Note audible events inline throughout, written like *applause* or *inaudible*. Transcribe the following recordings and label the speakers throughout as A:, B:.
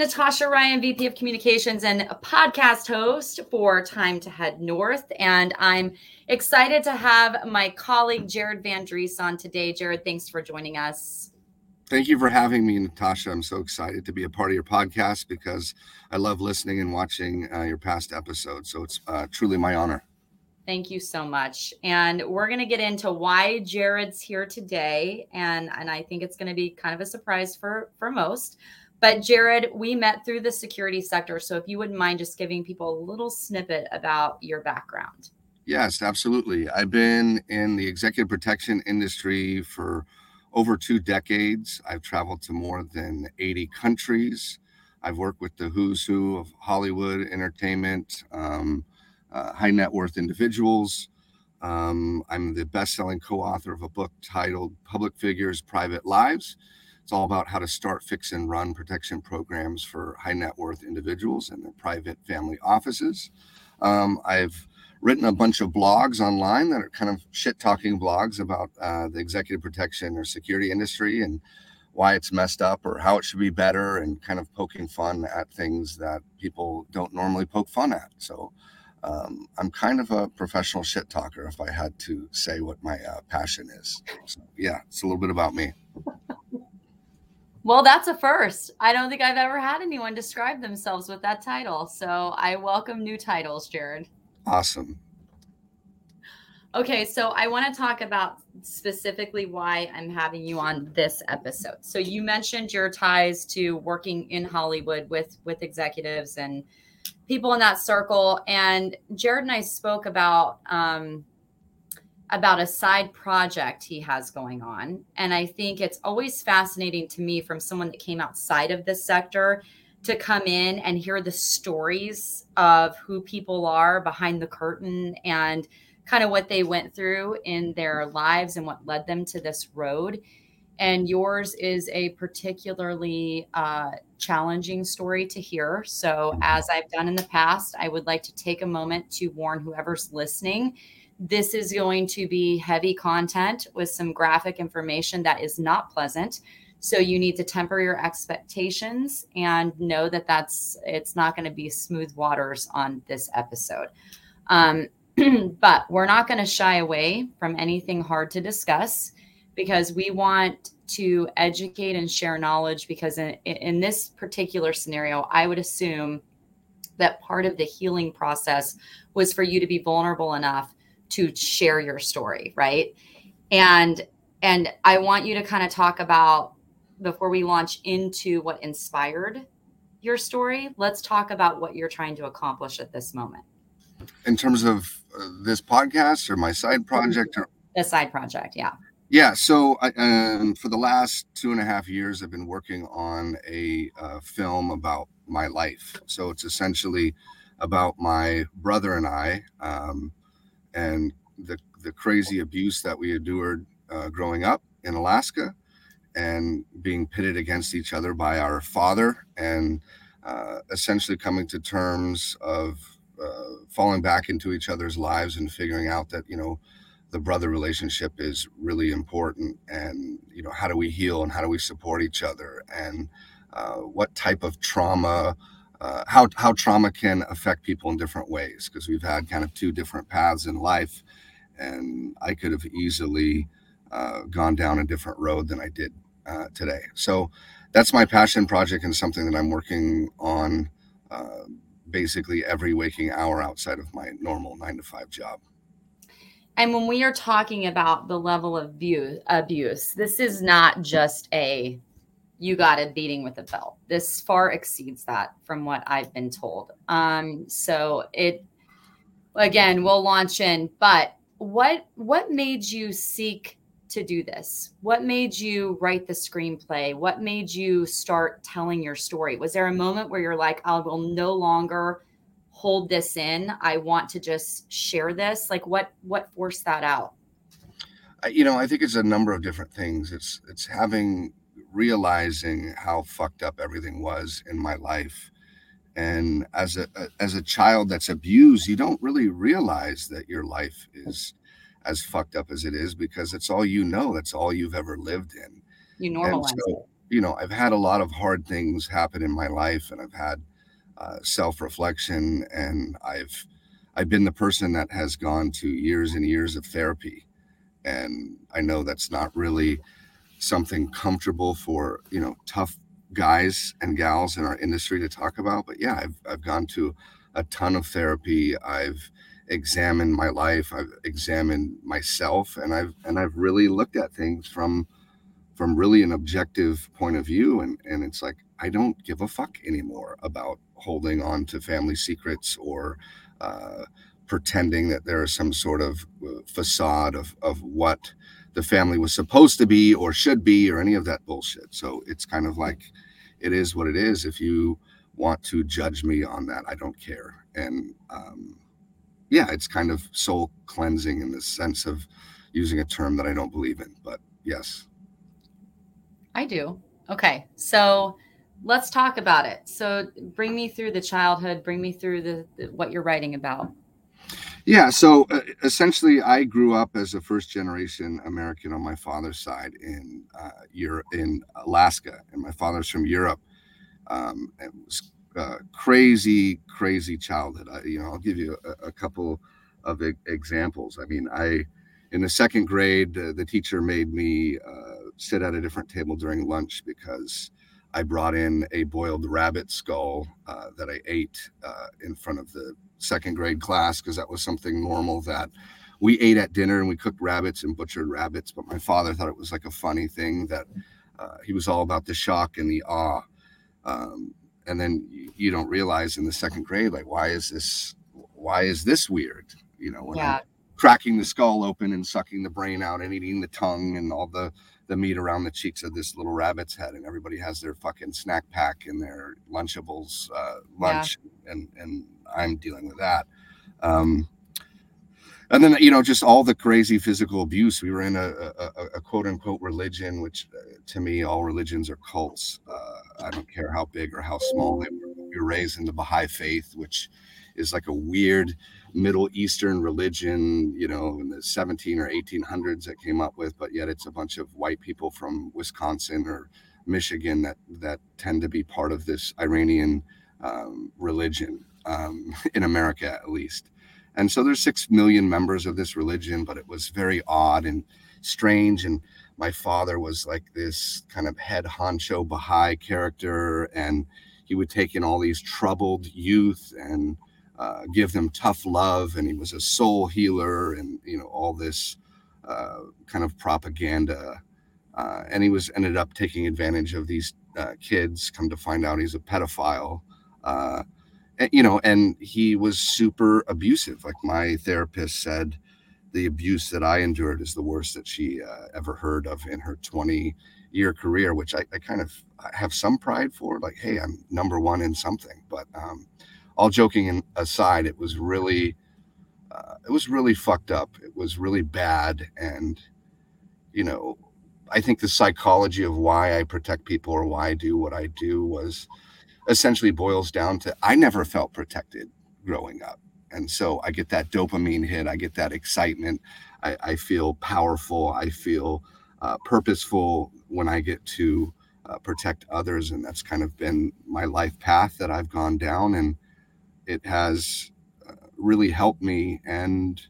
A: Natasha Ryan, VP of Communications and a podcast host for Time to Head North. And I'm excited to have my colleague Jared Van Driessche on today. Jared, thanks for joining us.
B: Thank you for having me, Natasha. I'm so excited to be a part of your podcast because I love listening and watching uh, your past episodes. So it's uh, truly my honor.
A: Thank you so much. And we're going to get into why Jared's here today. And, and I think it's going to be kind of a surprise for, for most. But Jared, we met through the security sector. So if you wouldn't mind just giving people a little snippet about your background.
B: Yes, absolutely. I've been in the executive protection industry for over two decades. I've traveled to more than 80 countries. I've worked with the who's who of Hollywood entertainment, um, uh, high net worth individuals. Um, I'm the best selling co author of a book titled Public Figures, Private Lives it's all about how to start, fix, and run protection programs for high net worth individuals and their private family offices. Um, I've written a bunch of blogs online that are kind of shit talking blogs about uh, the executive protection or security industry and why it's messed up or how it should be better and kind of poking fun at things that people don't normally poke fun at. So um, I'm kind of a professional shit talker if I had to say what my uh, passion is. So, yeah, it's a little bit about me.
A: Well, that's a first. I don't think I've ever had anyone describe themselves with that title. So I welcome new titles, Jared.
B: Awesome.
A: Okay, so I want to talk about specifically why I'm having you on this episode. So you mentioned your ties to working in Hollywood with with executives and people in that circle, and Jared and I spoke about um, about a side project he has going on. And I think it's always fascinating to me from someone that came outside of this sector to come in and hear the stories of who people are behind the curtain and kind of what they went through in their lives and what led them to this road. And yours is a particularly uh, challenging story to hear. So, as I've done in the past, I would like to take a moment to warn whoever's listening this is going to be heavy content with some graphic information that is not pleasant. So you need to temper your expectations and know that that's it's not going to be smooth waters on this episode. Um, *clears throat* but we're not going to shy away from anything hard to discuss because we want to educate and share knowledge because in, in this particular scenario i would assume that part of the healing process was for you to be vulnerable enough to share your story, right? And and I want you to kind of talk about before we launch into what inspired your story, let's talk about what you're trying to accomplish at this moment.
B: In terms of uh, this podcast or my side project or
A: the side project, yeah.
B: Yeah, so I, um, for the last two and a half years, I've been working on a uh, film about my life. So it's essentially about my brother and I. Um, and the the crazy abuse that we endured uh, growing up in Alaska and being pitted against each other by our father and uh, essentially coming to terms of uh, falling back into each other's lives and figuring out that you know the brother relationship is really important and you know how do we heal and how do we support each other and uh, what type of trauma uh, how how trauma can affect people in different ways because we've had kind of two different paths in life, and I could have easily uh, gone down a different road than I did uh, today. So that's my passion project and something that I'm working on uh, basically every waking hour outside of my normal nine to five job.
A: And when we are talking about the level of abuse, abuse, this is not just a you got a beating with a belt. This far exceeds that from what I've been told. Um, so it again, we'll launch in, but what what made you seek to do this? What made you write the screenplay? What made you start telling your story? Was there a moment where you're like, I will no longer hold this in. I want to just share this. Like what what forced that out?
B: You know, I think it's a number of different things. It's it's having realizing how fucked up everything was in my life. And as a as a child that's abused you don't really realize that your life is as fucked up as it is because it's all you know that's all you've ever lived in.
A: You normalize so,
B: you know, I've had a lot of hard things happen in my life, and I've had uh, self-reflection, and I've I've been the person that has gone to years and years of therapy, and I know that's not really something comfortable for you know tough guys and gals in our industry to talk about. But yeah, I've I've gone to a ton of therapy. I've examined my life. I've examined myself, and I've and I've really looked at things from from really an objective point of view. And and it's like I don't give a fuck anymore about holding on to family secrets or uh, pretending that there is some sort of uh, facade of of what the family was supposed to be or should be or any of that bullshit. So it's kind of like it is what it is. If you want to judge me on that, I don't care. And um, yeah, it's kind of soul cleansing in the sense of using a term that I don't believe in. But yes.
A: I do. Okay. So let's talk about it. So bring me through the childhood, bring me through the, the what you're writing about.
B: Yeah, so uh, essentially, I grew up as a first generation American on my father's side in uh, Europe, in Alaska, and my father's from Europe. Um, it was uh, crazy, crazy childhood. I, you know, I'll give you a, a couple of e- examples. I mean, I in the second grade, uh, the teacher made me uh, sit at a different table during lunch because I brought in a boiled rabbit skull that I ate in front of the second grade class because that was something normal that we ate at dinner and we cooked rabbits and butchered rabbits. But my father thought it was like a funny thing that uh, he was all about the shock and the awe. Um, and then you don't realize in the second grade, like, why is this? Why is this weird? You know, when yeah. I'm cracking the skull open and sucking the brain out and eating the tongue and all the the meat around the cheeks of this little rabbit's head, and everybody has their fucking snack pack and their Lunchables uh, lunch, yeah. and and I'm dealing with that. Um, and then you know just all the crazy physical abuse. We were in a, a, a quote unquote religion, which uh, to me all religions are cults. Uh, I don't care how big or how small they were. We were raised in the Baha'i faith, which is like a weird Middle Eastern religion, you know, in the 17 or 1800s that came up with, but yet it's a bunch of white people from Wisconsin or Michigan that that tend to be part of this Iranian um, religion um, *laughs* in America, at least. And so there's six million members of this religion, but it was very odd and strange. And my father was like this kind of head honcho Baha'i character, and he would take in all these troubled youth and uh, give them tough love, and he was a soul healer, and you know all this uh, kind of propaganda. Uh, and he was ended up taking advantage of these uh, kids. Come to find out, he's a pedophile. And, you know, and he was super abusive. Like my therapist said, the abuse that I endured is the worst that she uh, ever heard of in her 20 year career, which I, I, kind of have some pride for. Like, hey, I'm number one in something. But um, all joking aside, it was really, uh, it was really fucked up. It was really bad, and you know, I think the psychology of why I protect people or why I do what I do was essentially boils down to I never felt protected growing up. And so I get that dopamine hit, I get that excitement, I, I feel powerful, I feel uh, purposeful when I get to uh, protect others. And that's kind of been my life path that I've gone down. And it has uh, really helped me and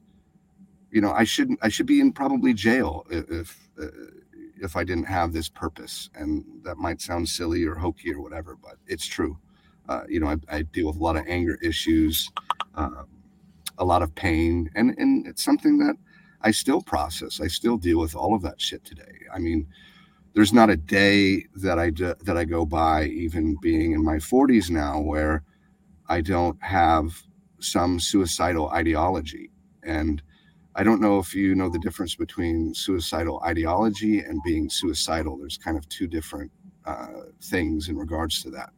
B: you know i shouldn't i should be in probably jail if uh, if i didn't have this purpose and that might sound silly or hokey or whatever but it's true. Uh, you know I, I, deal with a lot of anger issues um, a lot of pain and and it's something that i still process. I still deal with all of that shit today. I mean there's not a day that i do, that i go by even being in my 40s now where I don't have some suicidal ideology. And I don't know if you know the difference between suicidal ideology and being suicidal. There's kind of two different uh, things in regards to that.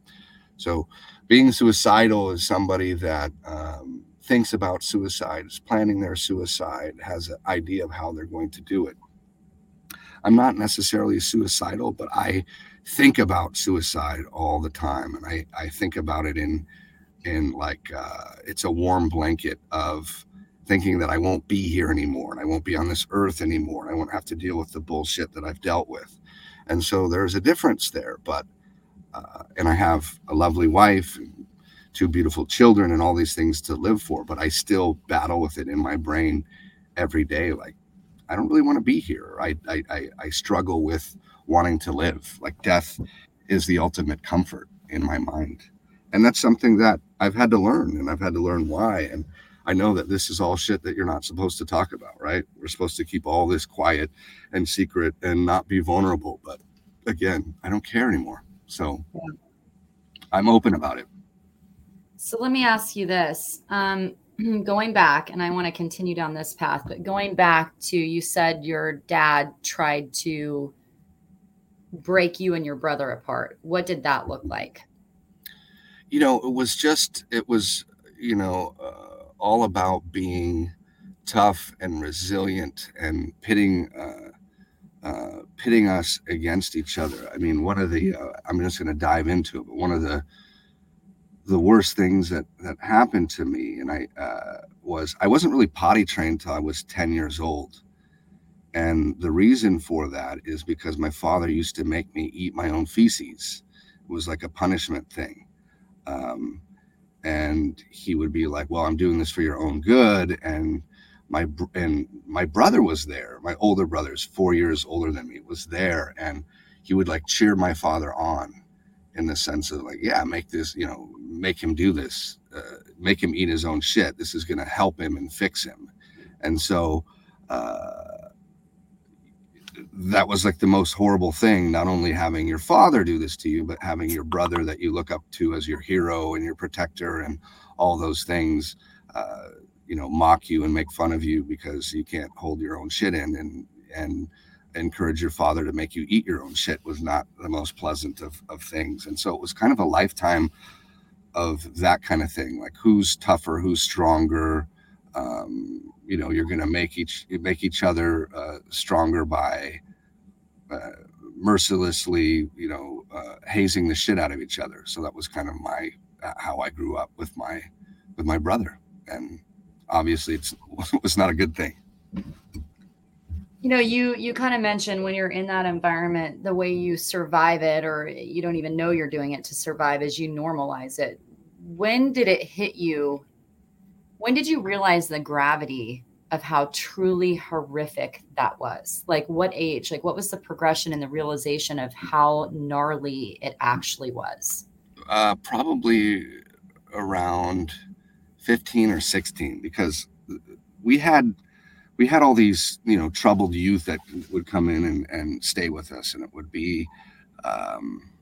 B: So, being suicidal is somebody that um, thinks about suicide, is planning their suicide, has an idea of how they're going to do it. I'm not necessarily suicidal, but I think about suicide all the time. And I, I think about it in and like uh, it's a warm blanket of thinking that I won't be here anymore and I won't be on this earth anymore. I won't have to deal with the bullshit that I've dealt with. and so there's a difference there but uh, and i have a lovely wife and two beautiful children and all these things to live for but i still battle with it in my brain every day like i don't really want to be here I, I i i struggle with wanting to live like death is the ultimate comfort in my mind and that's something that i've had to learn and i've had to learn why and I know that this is all shit that you're not supposed to talk about, right? We're supposed to keep all this quiet and secret and not be vulnerable. But again, I don't care anymore. So yeah. I'm open about it.
A: So let me ask you this. Um, *clears throat* going back, and I want to continue down this path, but going back to you said your dad tried to break you and your brother apart. What did that look like?
B: You know, it was just, it was, you know, uh, all about being tough and resilient and pitting uh, uh, pitting us against each other. I mean, one of the uh, I'm just going to dive into it, but one of the the worst things that that happened to me, and I uh, was I wasn't really potty trained till I was 10 years old, and the reason for that is because my father used to make me eat my own feces. It was like a punishment thing. Um, and he would be like well i'm doing this for your own good and my and my brother was there my older brother's four years older than me was there and he would like cheer my father on in the sense of like yeah make this you know make him do this uh, make him eat his own shit. This is going to help him and fix him. And so uh, that was like the most horrible thing not only having your father do this to you but having your brother that you look up to as your hero and your protector and all those things uh, you know mock you and make fun of you because you can't hold your own shit in and and encourage your father to make you eat your own shit was not the most pleasant of, of things. And so it was kind of a lifetime of that kind of thing. Like who's tougher who's stronger um, you know you're going to make each make each other uh, stronger by uh, mercilessly you know uh, hazing the shit out of each other. So that was kind of my uh, how i grew up with my with my brother. And obviously it's *laughs* it was not a good thing.
A: You know you you kind of mentioned when you're in that environment the way you survive it or you don't even know you're doing it to survive is you normalize it. When did it hit you when did you realize the gravity of how truly horrific that was? Like, what age? Like, what was the progression and the realization of how gnarly it actually was?
B: Uh, probably around 15 or 16 because we had we had all these you know troubled youth that would come in and, and stay with us and it would be um,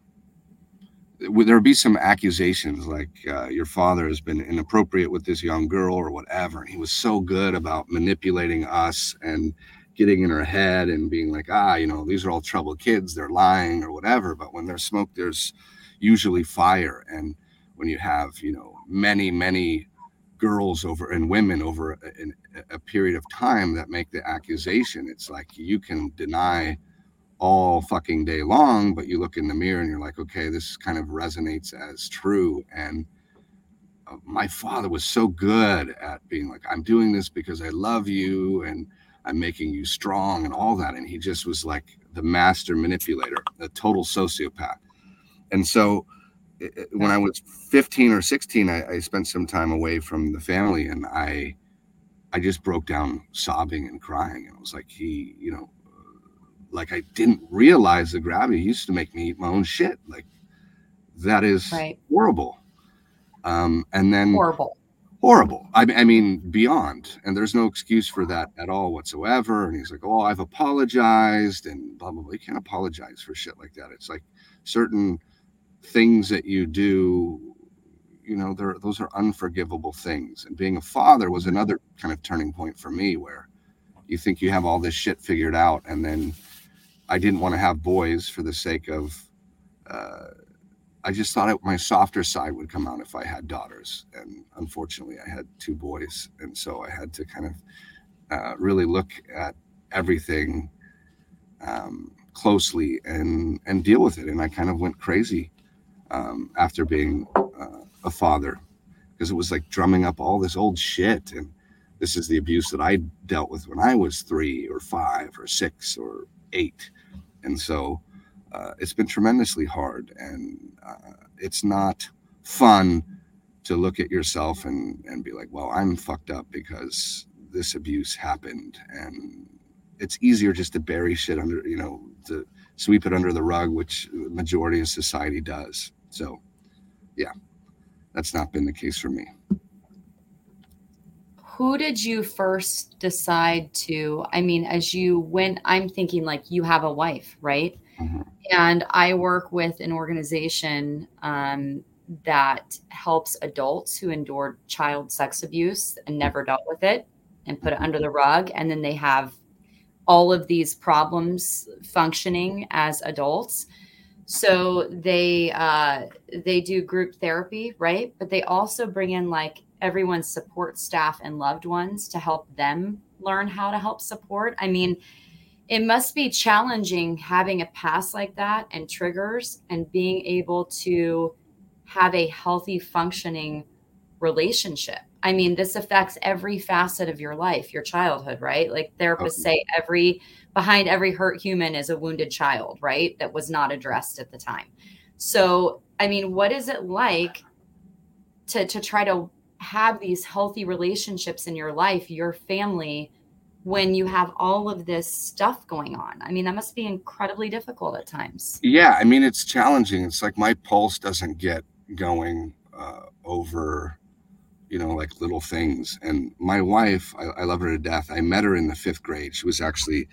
B: would there be some accusations like uh, your father has been inappropriate with this young girl or whatever and he was so good about manipulating us and getting in her head and being like ah you know these are all troubled kids they're lying or whatever but when there's smoke there's usually fire. And when you have you know many many girls over and women over a, a period of time that make the accusation it's like you can deny all fucking day long, but you look in the mirror and you're like, okay, this kind of resonates as true. And uh, my father was so good at being like, I'm doing this because I love you and I'm making you strong and all that. And he just was like the master manipulator, a total sociopath. And so when I was 15 or 16, I, I spent some time away from the family and I, I just broke down sobbing and crying. And it was like, he, you know, like I didn't realize the gravity used to make me eat my own shit. Like that is right. horrible. Um, and then
A: horrible,
B: horrible. I, I mean, beyond. And there's no excuse for that at all whatsoever. And he's like, "Oh, I've apologized," and blah blah blah. You can't apologize for shit like that. It's like certain things that you do. You know, there those are unforgivable things. And being a father was another kind of turning point for me, where you think you have all this shit figured out, and then I didn't want to have boys for the sake of. Uh, I just thought my softer side would come out if I had daughters, and unfortunately, I had two boys, and so I had to kind of uh, really look at everything um, closely and and deal with it. And I kind of went crazy um, after being uh, a father because it was like drumming up all this old shit, and this is the abuse that I dealt with when I was three or five or six or eight and so uh, it's been tremendously hard, and uh, it's not fun to look at yourself and and be like, well, I'm fucked up because this abuse happened, and it's easier just to bury shit under, you know, to sweep it under the rug, which the majority of society does. So, yeah, that's not been the case for me.
A: Who did you first decide to? I mean, as you went, I'm thinking like you have a wife, right? Mm-hmm. And I work with an organization um, that helps adults who endured child sex abuse and never dealt with it and put it under the rug. And then they have all of these problems functioning as adults. So they uh, they do group therapy, right? But they also bring in like everyone's support staff and loved ones to help them learn how to help support. I mean, it must be challenging having a past like that and triggers and being able to have a healthy functioning relationship. I mean, this affects every facet of your life, your childhood, right? Like therapists oh. say every behind every hurt human is a wounded child, right? That was not addressed at the time. So, I mean, what is it like to to try to have these healthy relationships in your life, your family, when you have all of this stuff going on? I mean, that must be incredibly difficult at times.
B: Yeah, I mean, it's challenging. It's like my pulse doesn't get going uh, over you know, like little things. And my wife, I, I, love her to death. I met her in the fifth grade. She was actually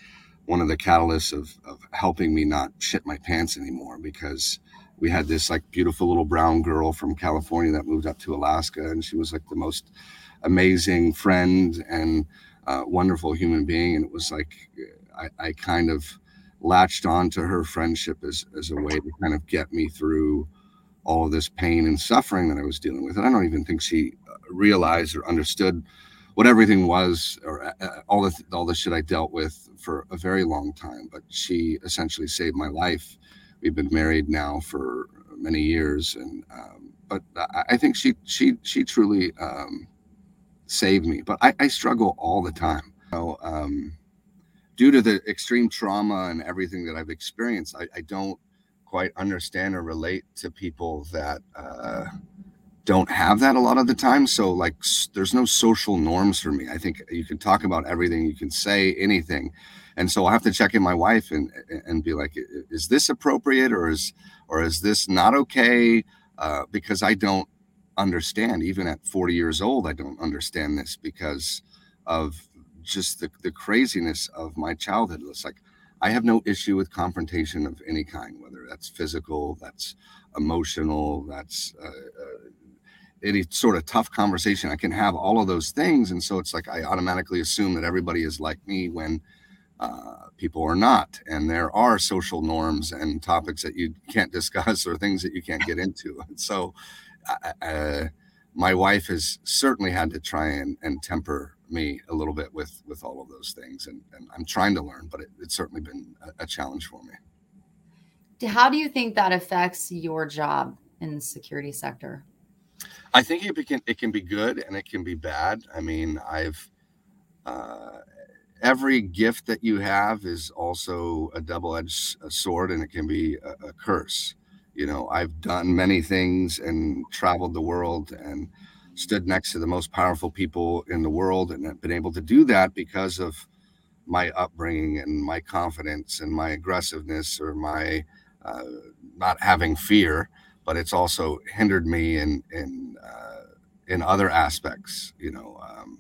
B: one of the catalysts of, of helping me not shit my pants anymore because we had this like beautiful little brown girl from California that moved up to Alaska. And she was like the most amazing friend and uh, wonderful human being. And it was like, I, I kind of latched on to her friendship as, as a way to kind of get me through all of this pain and suffering that I was dealing with. And I don't even think she uh, realized or understood what everything was or uh, uh, all the all the shit I dealt with for a very long time. But she essentially saved my life. We've been married now for many years, and um, but I, think she she she truly um, saved me. But I, I, struggle all the time. You know, um, due to the extreme trauma and everything that I've experienced, I, I don't quite understand or relate to people that uh, don't have that a lot of the time. So like, there's no social norms for me. I think you can talk about everything, you can say anything, and so I'll have to check in my wife and and be like, is this appropriate or is or is this not okay? Uh, because I don't understand. Even at 40 years old, I don't understand this because of just the, the craziness of my childhood. It's like I have no issue with confrontation of any kind, whether that's physical, that's emotional, that's uh, uh, any sort of tough conversation. I can have all of those things. And so it's like I automatically assume that everybody is like me when uh, people are not. And there are social norms and topics that you can't discuss *laughs* or things that you can't get into. And *laughs* so uh, my wife has certainly had to try and, and temper me a little bit with with all of those things and, and i'm trying to learn but it, it's certainly been a, a, challenge for me
A: how do you think that affects your job in the security sector
B: i think it can it can be good and it can be bad i mean i've uh, every gift that you have is also a double-edged sword and it can be a, a curse. You know i've done many things and traveled the world and stood next to the most powerful people in the world and have been able to do that because of my upbringing and my confidence and my aggressiveness or my uh, not having fear but it's also hindered me in in uh, in other aspects you know um,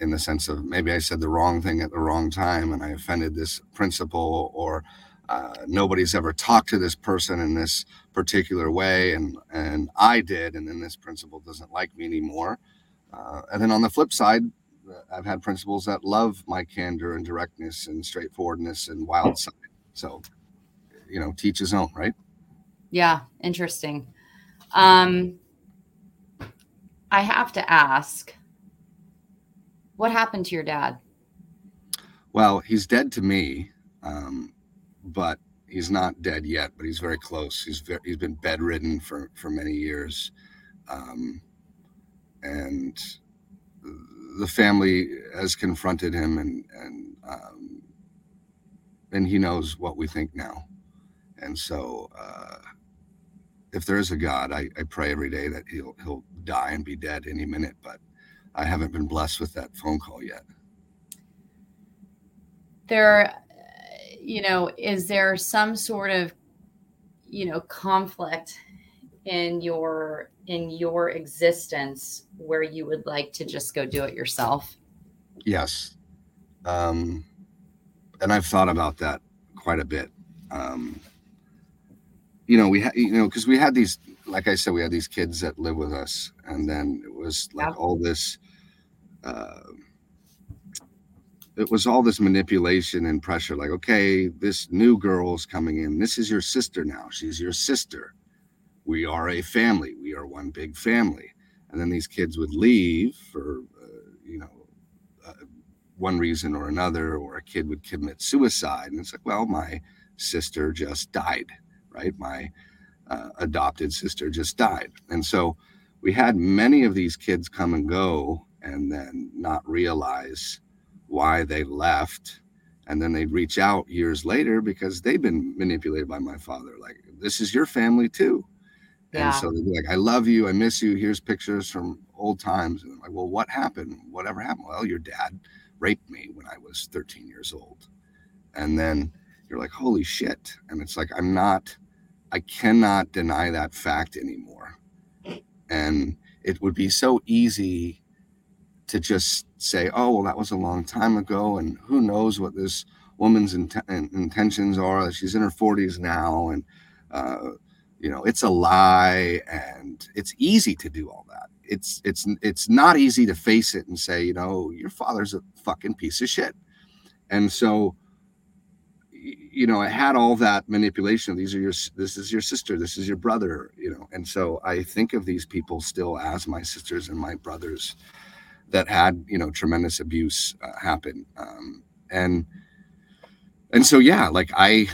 B: in the sense of maybe i said the wrong thing at the wrong time and i offended this principal or uh, nobody's ever talked to this person in this particular way and and i did and then this principal doesn't like me anymore. Uh, and then on the flip side uh, i've had principals that love my candor and directness and straightforwardness and wild side. So you know teach his own right?
A: Yeah interesting. Um i have to ask what happened to your dad
B: well he's dead to me um but he's not dead yet, but he's very close. He's very, he's been bedridden for for many years, um, and the family has confronted him, and and um, and he knows what we think now, And so, uh, if there is a God, I, I pray every day that he'll he'll die and be dead any minute. But I haven't been blessed with that phone call yet.
A: There, you know, is there some sort of, you know, conflict in your in your existence where you would like to just go do it yourself?
B: Yes. Um, and I've thought about that quite a bit. Um, you know, we had, you know, because we had these, like I said, we had these kids that live with us, and then it was like yeah. all this. Uh, it was all this manipulation and pressure. Like, okay, this new girl's coming in. This is your sister now. She's your sister. We are a family. We are one big family. And then these kids would leave for, uh, you know, uh, one reason or another, or a kid would commit suicide. And it's like, well, my sister just died, right? My uh, adopted sister just died. And so we had many of these kids come and go and then not realize why they left. And then they'd reach out years later because they've been manipulated by my father. Like, this is your family too. Yeah. And so they'd be like, I love you. I miss you. Here's pictures from old times. And I'm like, well, what happened? Whatever happened? Well, your dad raped me when I was 13 years old. And then you're like, holy shit. And it's like, I'm not, I cannot deny that fact anymore. And it would be so easy to just say, oh, well, that was a long time ago. And who knows what this woman's int- intentions are. She's in her 40s now. And, uh, you know, it's a lie. And it's easy to do all that. It's, it's, it's not easy to face it and say, you know, your father's a fucking piece of shit. And so, you know, I had all that manipulation. These are your, this is your sister, this is your brother, you know, and so I think of these people still as my sisters and my brothers that had you know tremendous abuse uh, happen um, and and so yeah like i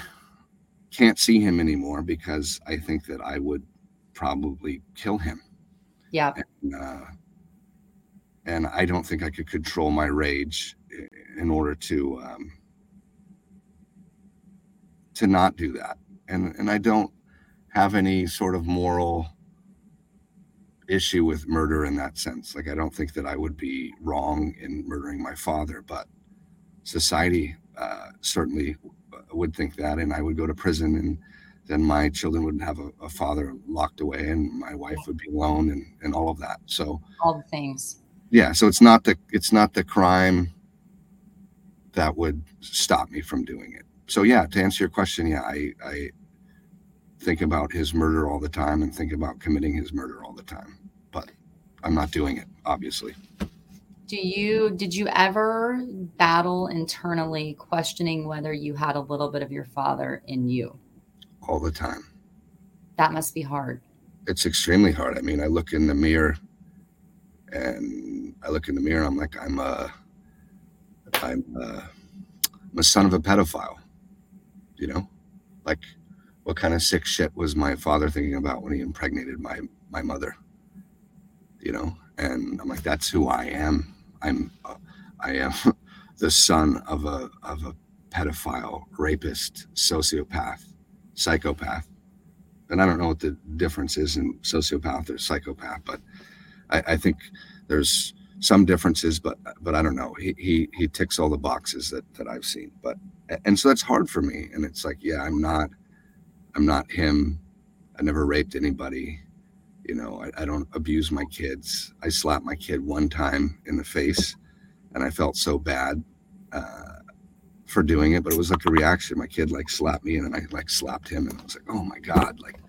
B: can't see him anymore because i think that i would probably kill him.
A: Yeah.
B: And, uh, and i don't think i could control my rage in order to um, to not do that. And and i don't have any sort of moral issue with murder in that sense. Like, I don't think that I would be wrong in murdering my father, but society uh, certainly would think that, and I would go to prison, and then my children would have a, a, father locked away, and my wife would be alone, and and all of that. So
A: all the things.
B: Yeah. So it's not the it's not the crime that would stop me from doing it. So yeah, to answer your question, yeah, I I think about his murder all the time and think about committing his murder all the time. I'm not doing it, obviously.
A: Do you did you ever battle internally questioning whether you had a little bit of your father in you?
B: All the time.
A: That must be hard.
B: It's extremely hard. I mean, I look in the mirror and I look in the mirror, I'm like, I'm a I'm a, I'm a son of a pedophile. You know? Like what kind of sick shit was my father thinking about when he impregnated my my mother you know? And i'm like that's who i am. I'm uh, i am *laughs* the son of a of a pedophile rapist sociopath psychopath. And i don't know what the difference is in sociopath or psychopath but i, I think there's some differences but but i don't know. He, he he ticks all the boxes that that i've seen. But and so that's hard for me. And it's like yeah i'm not I'm not him. I never raped anybody. You know, I, I don't abuse my kids. I slapped my kid one time in the face and I felt so bad uh, for doing it, but it was like a reaction. My kid like slapped me and then I like slapped him and I was like, oh my God, like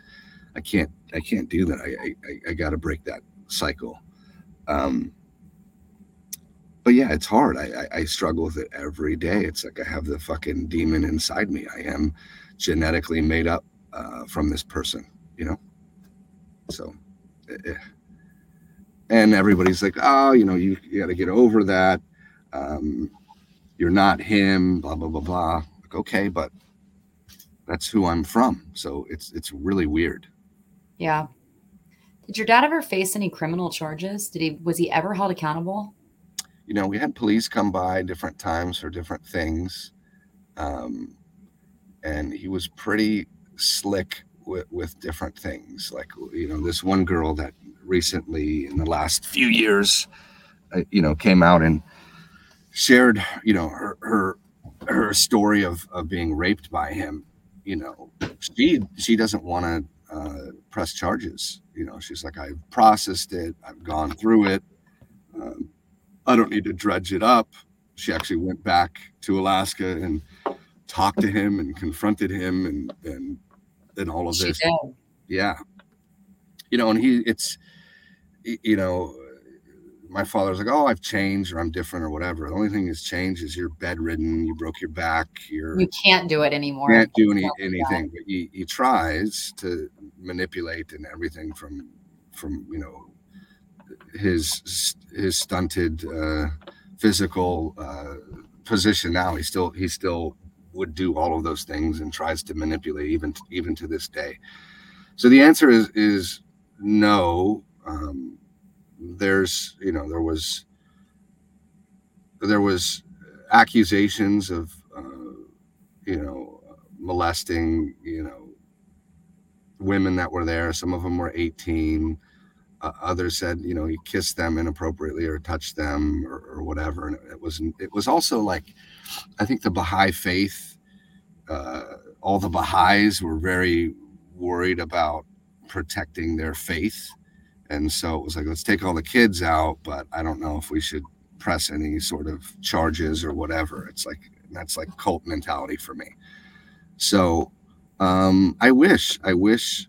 B: I can't, I can't do that. I, I, I got to break that cycle. Um, but yeah, it's hard. I, I, I struggle with it every day. It's like I have the fucking demon inside me. I am genetically made up uh, from this person, you know? So. And everybody's like, oh, you know, you, you got to get over that. Um, you're not him, blah, blah, blah, blah. Like, okay, but that's who I'm from. So it's, it's really weird.
A: Yeah. Did your dad ever face any criminal charges? Did he, was he ever held accountable?
B: You know, we had police come by different times for different things. Um, and he was pretty slick with, with different things. Like you know, this one girl that recently in the last few years, uh, you know, came out and shared, you know, her her her story of of being raped by him. You know, she she doesn't want to uh, press charges. You know, she's like, I've processed it, I've gone through it. Um, I don't need to dredge it up. She actually went back to Alaska and talked to him and confronted him and and and all of this. Yeah. You know, and he it's you know, my father's like, Oh, I've changed or I'm different or whatever. The only thing that's changed is you're bedridden, you broke your back, you're
A: You can't do it anymore.
B: You can't do any, anything. But he, he tries to manipulate and everything from from you know his his stunted uh, physical uh, position. Now he's still he's still would do all of those things and tries to manipulate even even to this day. So the answer is is no. Um, there's you know there was there was accusations of uh, you know molesting you know women that were there some of them were 18 uh, others said you know he kissed them inappropriately or touched them or, or whatever and it, it was it was also like i think the baha'i faith uh, all the baha'is were very worried about protecting their faith. And so it was like let's take all the kids out but i don't know if we should press any sort of charges or whatever. It's like that's like cult mentality for me. So um i wish i wish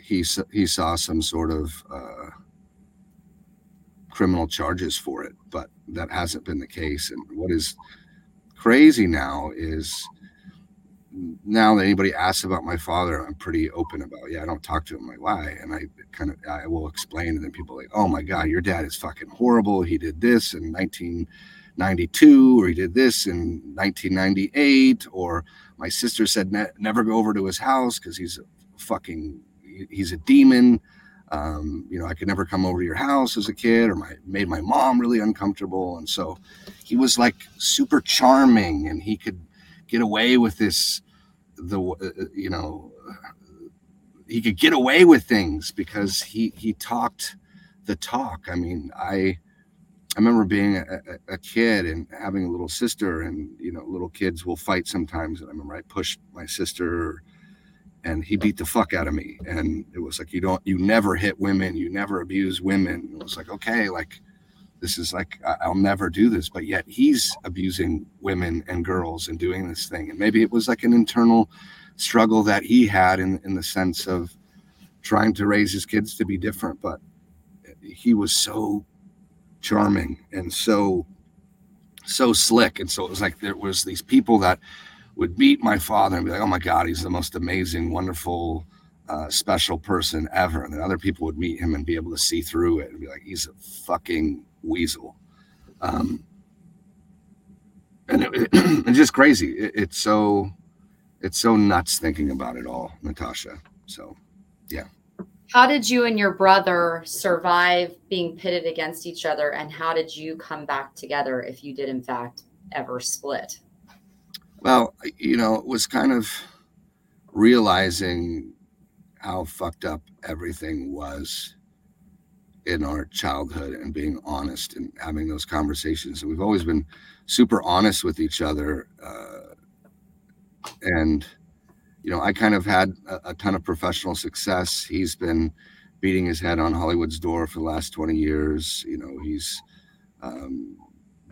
B: he he saw some sort of uh criminal charges for it but that hasn't been the case. And what is crazy now is now that anybody asks about my father i'm pretty open about yeah i don't talk to him like why? And i kind of i will explain and then people like oh my god your dad is fucking horrible. He did this in 1992 or he did this in 1998 or my sister said ne- never go over to his house because he's a fucking he's a demon um, you know i could never come over to your house as a kid or my made my mom really uncomfortable and so he was like super charming and he could get away with this the uh, you know he could get away with things because he he talked the talk. I mean i i remember being a, a, a kid and having a little sister and you know little kids will fight sometimes and i remember i pushed my sister and he beat the fuck out of me. And it was like you don't you never hit women you never abuse women. It was like okay like this is like i'll never do this. But yet he's abusing women and girls and doing this thing. And maybe it was like an internal struggle that he had in in the sense of trying to raise his kids to be different. But he was so charming and so so slick. And so it was like there was these people that would meet my father and be like oh my god he's the most amazing wonderful uh, special person ever and then other people would meet him and be able to see through it and be like he's a fucking weasel um and it, *clears throat* it's just crazy it, it's so it's so nuts thinking about it all natasha so yeah.
A: How did you and your brother survive being pitted against each other? And how did you come back together if you did, in fact, ever split?
B: Well, you know, it was kind of realizing how fucked up everything was in our childhood and being honest and having those conversations. And we've always been super honest with each other. Uh, and, you know, I kind of had a, a ton of professional success. He's been beating his head on Hollywood's door for the last 20 years. You know, he's um,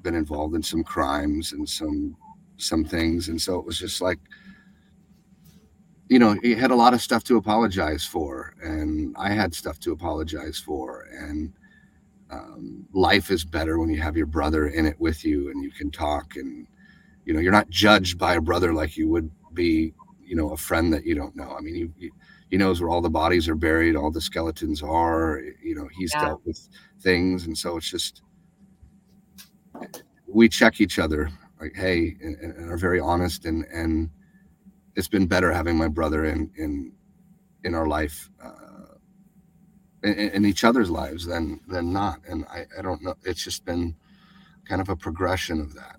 B: been involved in some crimes and some some things. And so it was just like you know he had a lot of stuff to apologize for and i had stuff to apologize for. And um, life is better when you have your brother in it with you and you can talk and you know you're not judged by a brother like you would be you know a friend that you don't know. I mean he, he, he knows where all the bodies are buried all the skeletons are you know he's
A: Yeah.
B: dealt with things. And so it's just we check each other like hey and, and are very honest and and it's been better having my brother in in in our life uh in, in each other's lives than than not. And i i don't know it's just been kind of a progression of that.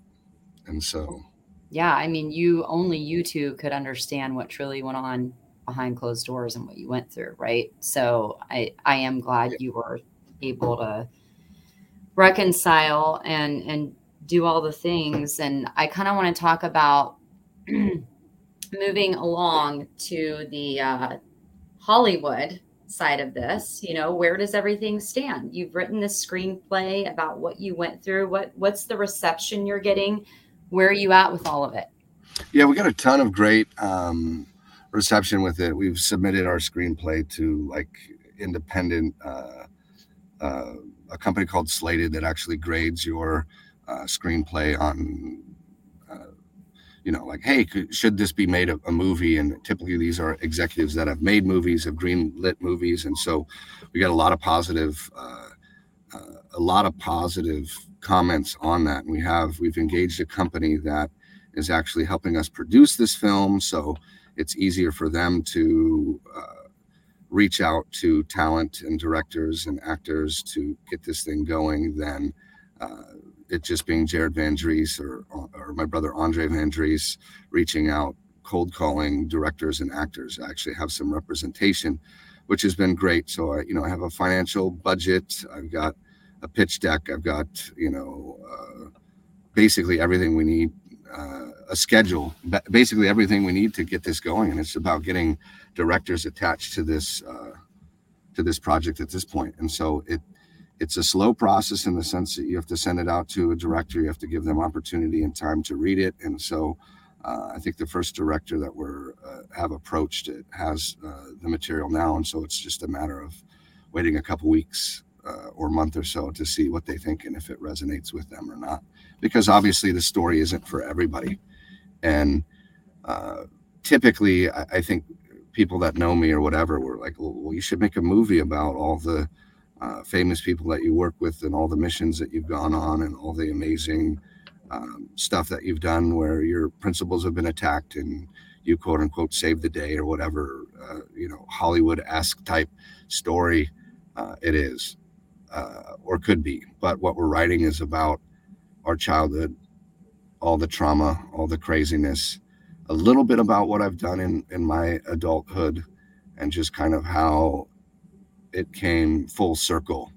B: And so
A: Yeah, I mean, you only you two could understand what truly went on behind closed doors and what you went through, right? So I I am glad you were able to reconcile and and do all the things. And I kind of want to talk about *clears throat* moving along to the uh, Hollywood side of this. You know, where does everything stand? You've written this screenplay about what you went through. What what's the reception you're getting? Where are you at with all of it?
B: Yeah, we got a ton of great um, reception with it. We've submitted our screenplay to like independent uh, uh, a company called Slated that actually grades your uh, screenplay on uh, you know like hey should this be made a, a, movie? And typically these are executives that have made movies have green lit movies. And so we got a lot of positive uh, uh, a lot of positive comments on that. And we have we've engaged a company that is actually helping us produce this film. So it's easier for them to uh, reach out to talent and directors and actors to get this thing going than uh, it just being Jared Van Driessche or, or my brother Andre Van Driessche reaching out, cold calling directors and actors. I actually have some representation, which has been great. So I, you know, I have a financial budget. I've got a pitch deck. I've got, you know, uh, basically everything we need, uh, a schedule, basically everything we need to get this going. And it's about getting directors attached to this, uh, to this project at this point. And so it, it's a slow process in the sense that you have to send it out to a director. You have to give them opportunity and time to read it. And so uh, i think the first director that we're uh, have approached it has uh, the material now. And so it's just a matter of waiting a couple weeks uh, or month or so to see what they think and if it resonates with them or not. Because obviously the story isn't for everybody. And uh, typically I, I think people that know me or whatever were like well you should make a movie about all the uh, famous people that you work with and all the missions that you've gone on and all the amazing um, stuff that you've done where your principles have been attacked and you quote unquote save the day or whatever uh, you know hollywood-esque type story uh, it is uh, or could be. But what we're writing is about our childhood all the trauma all the craziness a little bit about what i've done in in my adulthood and just kind of how it came full circle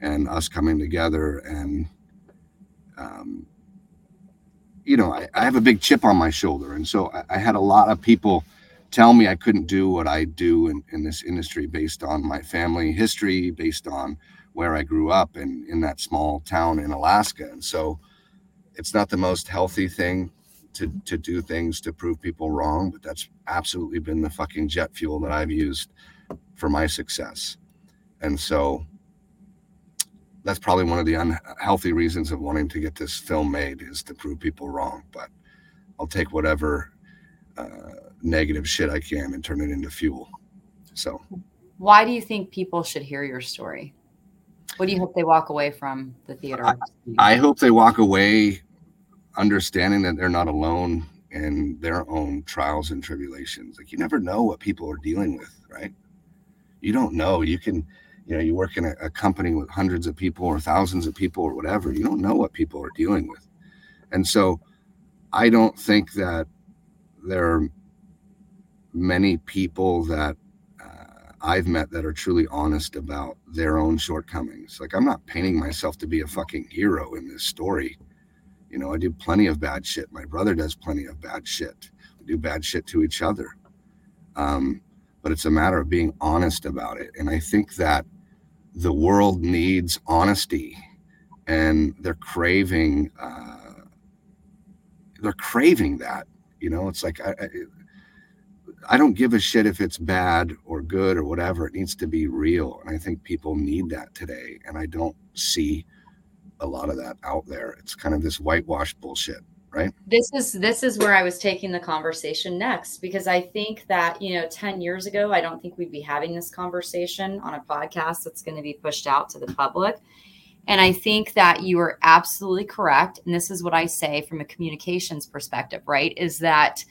B: and us coming together and um, you know I, I, have a big chip on my shoulder. And so I, I, had a lot of people tell me i couldn't do what i do in, in this industry based on my family history based on where i grew up and in that small town in alaska. And so it's not the most healthy thing to to do things to prove people wrong but that's absolutely been the fucking jet fuel that i've used for my success and so that's probably one of the unhealthy reasons of wanting to get this film made is to prove people wrong. But I'll take whatever uh, negative shit I can and turn it into fuel. So,
A: why do you think people should hear your story? What do you hope they walk away from the theater? I,
B: I hope they walk away understanding that they're not alone in their own trials and tribulations. Like, you never know what people are dealing with, right? You don't know. You can you know you work in a, a, company with hundreds of people or thousands of people or whatever you don't know what people are dealing with. And so i don't think that there are many people that uh, i've met that are truly honest about their own shortcomings. Like i'm not painting myself to be a fucking hero in this story. You know i do plenty of bad shit. My brother does plenty of bad shit. We do bad shit to each other. Um, but it's a matter of being honest about it. And I think that the world needs honesty and they're craving, uh, they're craving that, you know, it's like, I, I, I don't give a shit if it's bad or good or whatever. It needs to be real. And I think people need that today. And I don't see a lot of that out there. It's kind of this whitewash bullshit right?
A: This is this is where i was taking the conversation next because i think that you know 10 years ago i don't think we'd be having this conversation on a podcast that's going to be pushed out to the public. And i think that you are absolutely correct and this is what i say from a communications perspective right is that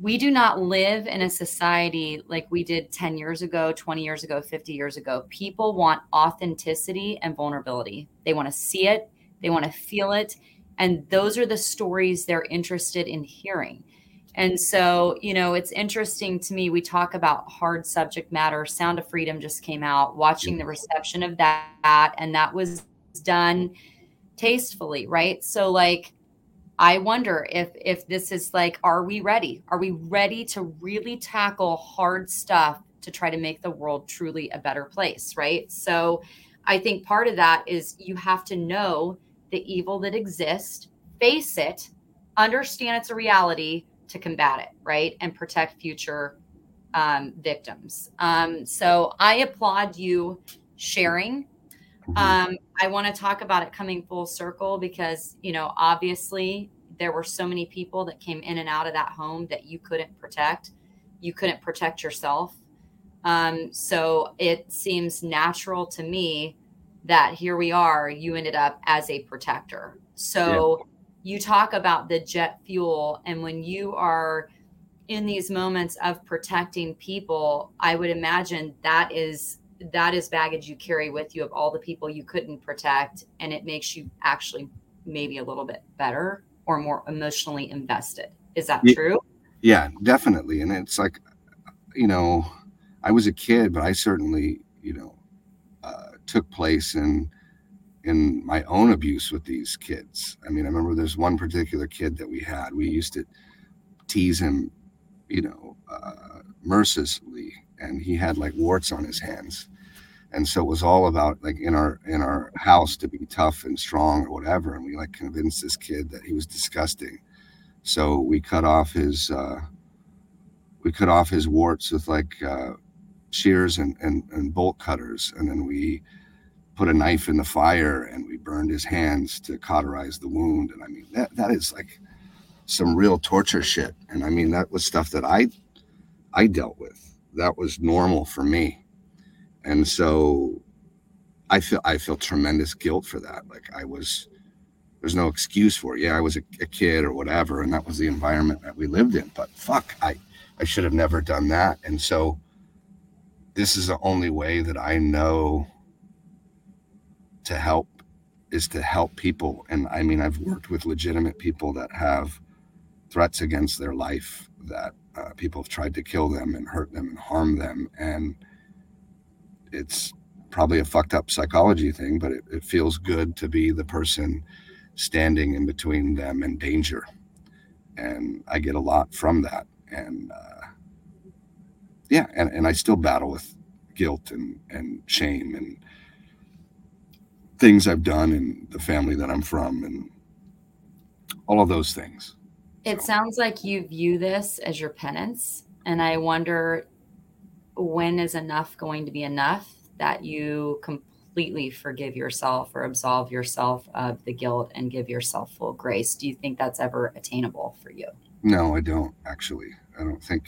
A: we do not live in a society like we did 10 years ago 20 years ago 50 years ago. People want authenticity and vulnerability. They want to see it. They want to feel it and those are the stories they're interested in hearing. And so, you know, it's interesting to me. We talk about hard subject matter. Sound of Freedom just came out, watching the reception of that, and that was done tastefully, right? So, like, I wonder if if this is like, are we ready? Are we ready to really tackle hard stuff to try to make the world truly a better place, right? So, I think part of that is you have to know the evil that exists, face it, understand it's a reality to combat it, right? And protect future um, victims. Um, so I applaud you sharing. Um, I want to talk about it coming full circle because, you know, obviously there were so many people that came in and out of that home that you couldn't protect. You couldn't protect yourself. Um, so it seems natural to me that here we are, you ended up as a protector. So yeah. you talk about the jet fuel and when you are in these moments of protecting people i would imagine that is that is baggage you carry with you of all the people you couldn't protect and it makes you actually maybe a little bit better or more emotionally invested. Is that
B: yeah,
A: true?
B: yeah definitely. And it's like you know i was a kid but i certainly you know took place in in my own abuse with these kids. I mean, I remember there's one particular kid that we had. We used to tease him, you know, uh, mercilessly, and he had like warts on his hands. And so it was all about like in our in our house to be tough and strong or whatever. And we like convinced this kid that he was disgusting. So we cut off his uh, we cut off his warts with like uh, shears and, and and bolt cutters, and then we put a knife in the fire and we burned his hands to cauterize the wound. And I mean, that, that is like some real torture shit. And I mean, that was stuff that I, I dealt with. That was normal for me. And so I feel, I feel tremendous guilt for that. Like I was, there's no excuse for it. Yeah, I was a, a kid or whatever. And that was the environment that we lived in, but fuck, I, I should have never done that. And so this is the only way that I know to help is to help people. And I mean, I've worked with legitimate people that have threats against their life, that uh, people have tried to kill them and hurt them and harm them. And it's probably a fucked up psychology thing, but it, it feels good to be the person standing in between them and danger. And I get a lot from that. And uh, yeah, and, and I still battle with guilt and, and shame and things I've done and the family that I'm from and all of those things.
A: It so. sounds like you view this as your penance. And I wonder when is enough going to be enough that you completely forgive yourself or absolve yourself of the guilt and give yourself full grace? Do you think that's ever attainable for you?
B: No, I don't actually. I don't think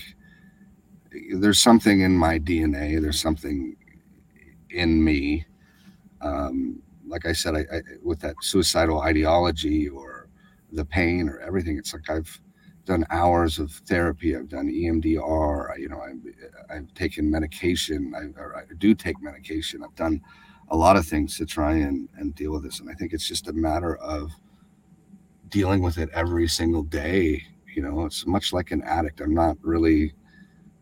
B: there's something in my DNA, there's something in me um, like I said, I, I, with that suicidal ideology or the pain or everything, it's like I've done hours of therapy. I've done EMDR. I, you know, I've, I've taken medication. I, I, do take medication. I've done a lot of things to try and, and deal with this. And I think it's just a matter of dealing with it every single day. You know, it's much like an addict. I'm not really,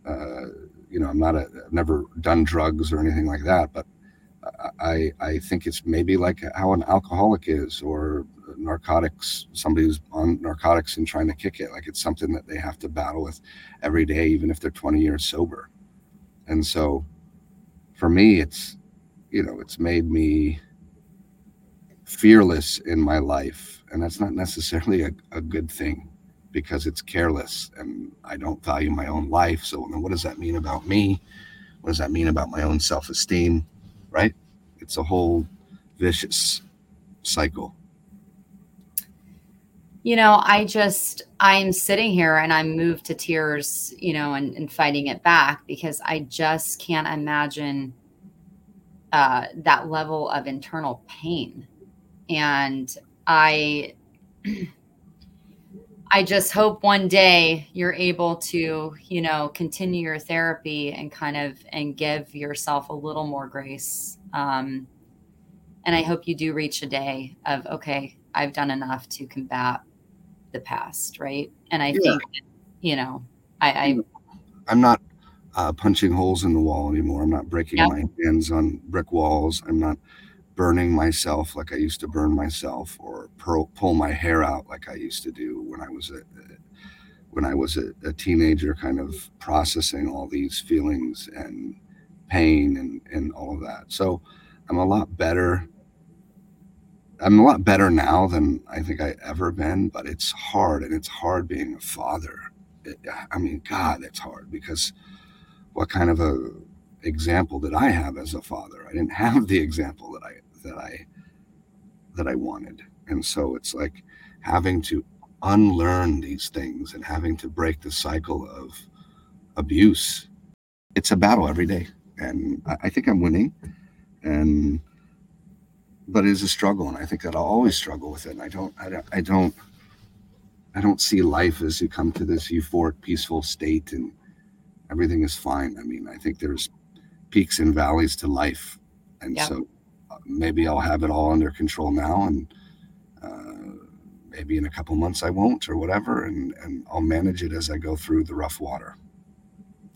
B: uh, you know, I'm not a, I've never done drugs or anything like that, but I I think it's maybe like how an alcoholic is or narcotics somebody who's on narcotics and trying to kick it. Like it's something that they have to battle with every day even if they're 20 years sober. And so for me it's you know it's made me fearless in my life. And that's not necessarily a, a good thing because it's careless and i don't value my own life. So what does that mean about me? What does that mean about my own self-esteem right? It's a whole vicious cycle.
A: You know, I just, I'm sitting here and I'm moved to tears, you know, and, and fighting it back because I just can't imagine uh, that level of internal pain. And I, *clears throat* I just hope one day you're able to, you know, continue your therapy and kind of and give yourself a little more grace. Um, and I hope you do reach a day of okay, I've done enough to combat the past, right? And I yeah. think you know, I, I
B: I'm not uh, punching holes in the wall anymore. I'm not breaking
A: Yep.
B: my hands on brick walls. I'm not burning myself like I used to burn myself, or pull, pull my hair out like I used to do when I was a when I was a, a teenager, kind of processing all these feelings and pain and and all of that. So I'm a lot better. I'm a lot better now than I think I ever been, but it's hard, and it's hard being a father. It, I mean, God, it's hard because what kind of a example that I have as a father? I didn't *laughs* have the example that I that I that I wanted, and so it's like having to unlearn these things and having to break the cycle of abuse. It's a battle every day, and I, I think I'm winning, and but it is a struggle, and I think that I'll always struggle with it. And I don't, I don't, I don't, I don't see life as you come to this euphoric, peaceful state and everything is fine. I mean, I think there's peaks and valleys to life, and so uh, maybe I'll have it all under control now, and uh, maybe in a couple months I won't, or whatever, and and I'll manage it as I go through the rough water.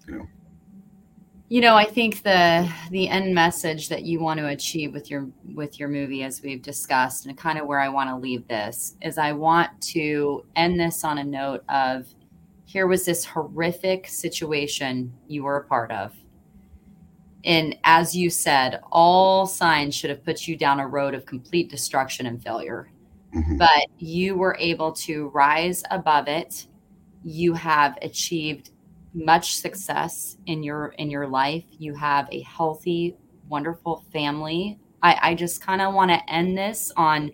B: You know,
A: You know, I think the the end message that you want to achieve with your with your movie, as we've discussed, and kind of where I want to leave this is, I want to end this on a note of here was this horrific situation you were a part of, and as you said, all signs should have put you down a road of complete destruction and failure.
B: Mhm.
A: but you were able to rise above it. You have achieved much success in your in your life. You have a healthy wonderful family. I i just kind of want to end this on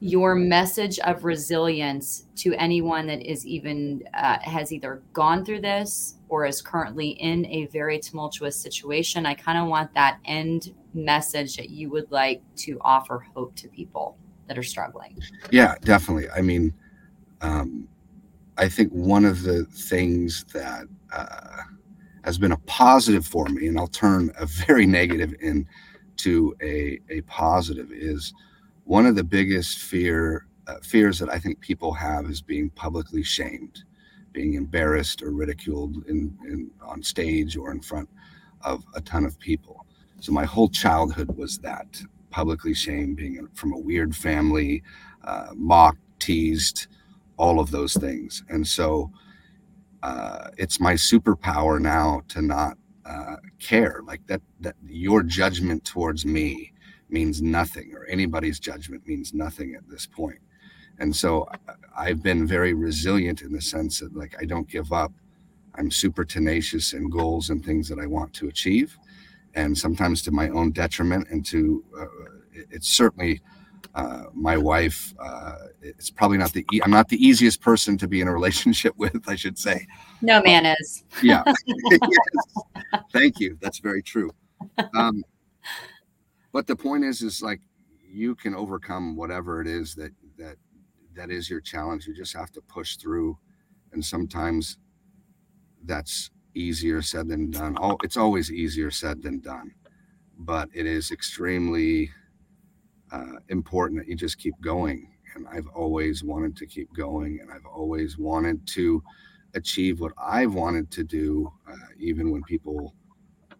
A: your message of resilience to anyone that is even uh, has either gone through this is currently in a very tumultuous situation i kind of want that end message that you would like to offer hope to people that are struggling
B: Yeah, definitely. I mean, um, I think one of the things that uh, has been a positive for me, and I'll turn a *laughs* very negative into a, a positive, is one of the biggest fear uh, fears that I think people have is being publicly shamed, being embarrassed or ridiculed in, in on stage or in front of a ton of people. So my whole childhood was that publicly shamed, being from a weird family, uh, mocked, teased, all of those things. And so uh, it's my superpower now to not uh, care like that. That your judgment towards me means nothing, or anybody's judgment means nothing at this point. And so I've been very resilient in the sense that like I don't give up. I'm super tenacious in goals and things that I want to achieve, and sometimes to my own detriment. And to uh, it's certainly uh, my wife. Uh, it's probably not the e- I'm not the easiest person to be in a *laughs* relationship with. I should say.
A: no man is *laughs*
B: Yeah. Yes. *laughs* Thank you. That's very true. Um, but the point is, is like you can overcome whatever it is that that that is your challenge. You just have to push through, and sometimes that's easier said than done. Oh, it's always easier said than done, but it is extremely uh, important that you just keep going. And I've always wanted to keep going, and I've always wanted to achieve what I've wanted to do, uh, even when people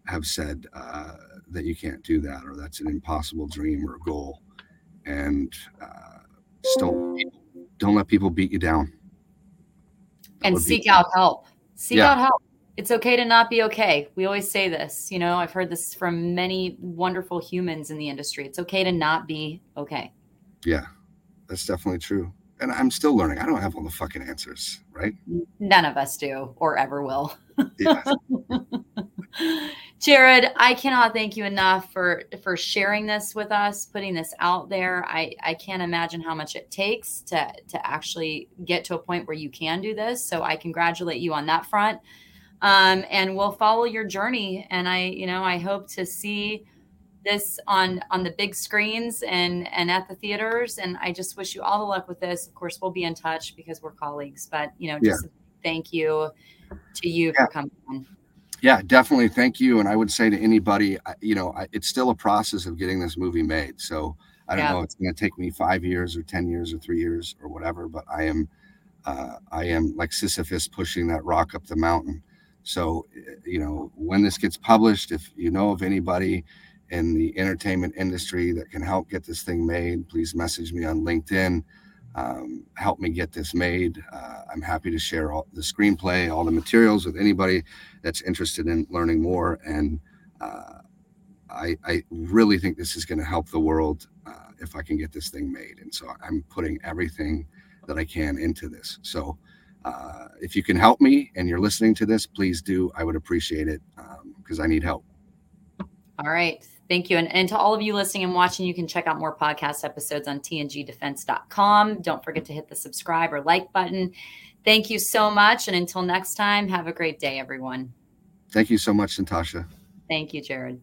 B: have said uh, that you can't do that or that's an impossible dream or goal. And uh, just don't let people beat you down. That
A: and seek out help seek
B: Yeah.
A: out help it's okay to not be okay we always say this you know i've heard this from many wonderful humans in the industry it's okay to not be okay
B: Yeah, that's definitely true. And I'm still learning. I don't have all the fucking answers, right?
A: none of us do or ever will
B: Yeah.
A: Jared, I cannot thank you enough for for sharing this with us, putting this out there. I I can't imagine how much it takes to to actually get to a point where you can do this. So I congratulate you on that front. Um, and we'll follow your journey. And I, you know, I hope to see this on on the big screens and and at the theaters. And I just wish you all the luck with this. Of course, we'll be in touch because we're colleagues. But you know, just thank you to you
B: Yeah.
A: for coming on.
B: Yeah, definitely. Thank you. And I would say to anybody, you know, I, it's still a process of getting this movie made. So I don't
A: Yeah.
B: know, it's going to take me five years or 10 years or three years or whatever, but I am uh, I am like Sisyphus pushing that rock up the mountain. So, you know, when this gets published, if you know of anybody in the entertainment industry that can help get this thing made, please message me on LinkedIn. Um, help me get this made. Uh, I'm happy to share all the screenplay, all the materials with anybody that's interested in learning more. And uh, I, I, really think this is going to help the world uh, if I can get this thing made. And so I'm putting everything that I can into this. So uh, if you can help me and you're listening to this, please do. I would appreciate it because um, I need help.
A: All right. Thank you. And, and to all of you listening and watching, you can check out more podcast episodes on tngdefense.com. Don't forget to hit the subscribe or like button. Thank you so much. And until next time, have a great day, everyone.
B: Thank you so much, Natasha.
A: Thank you, Jared.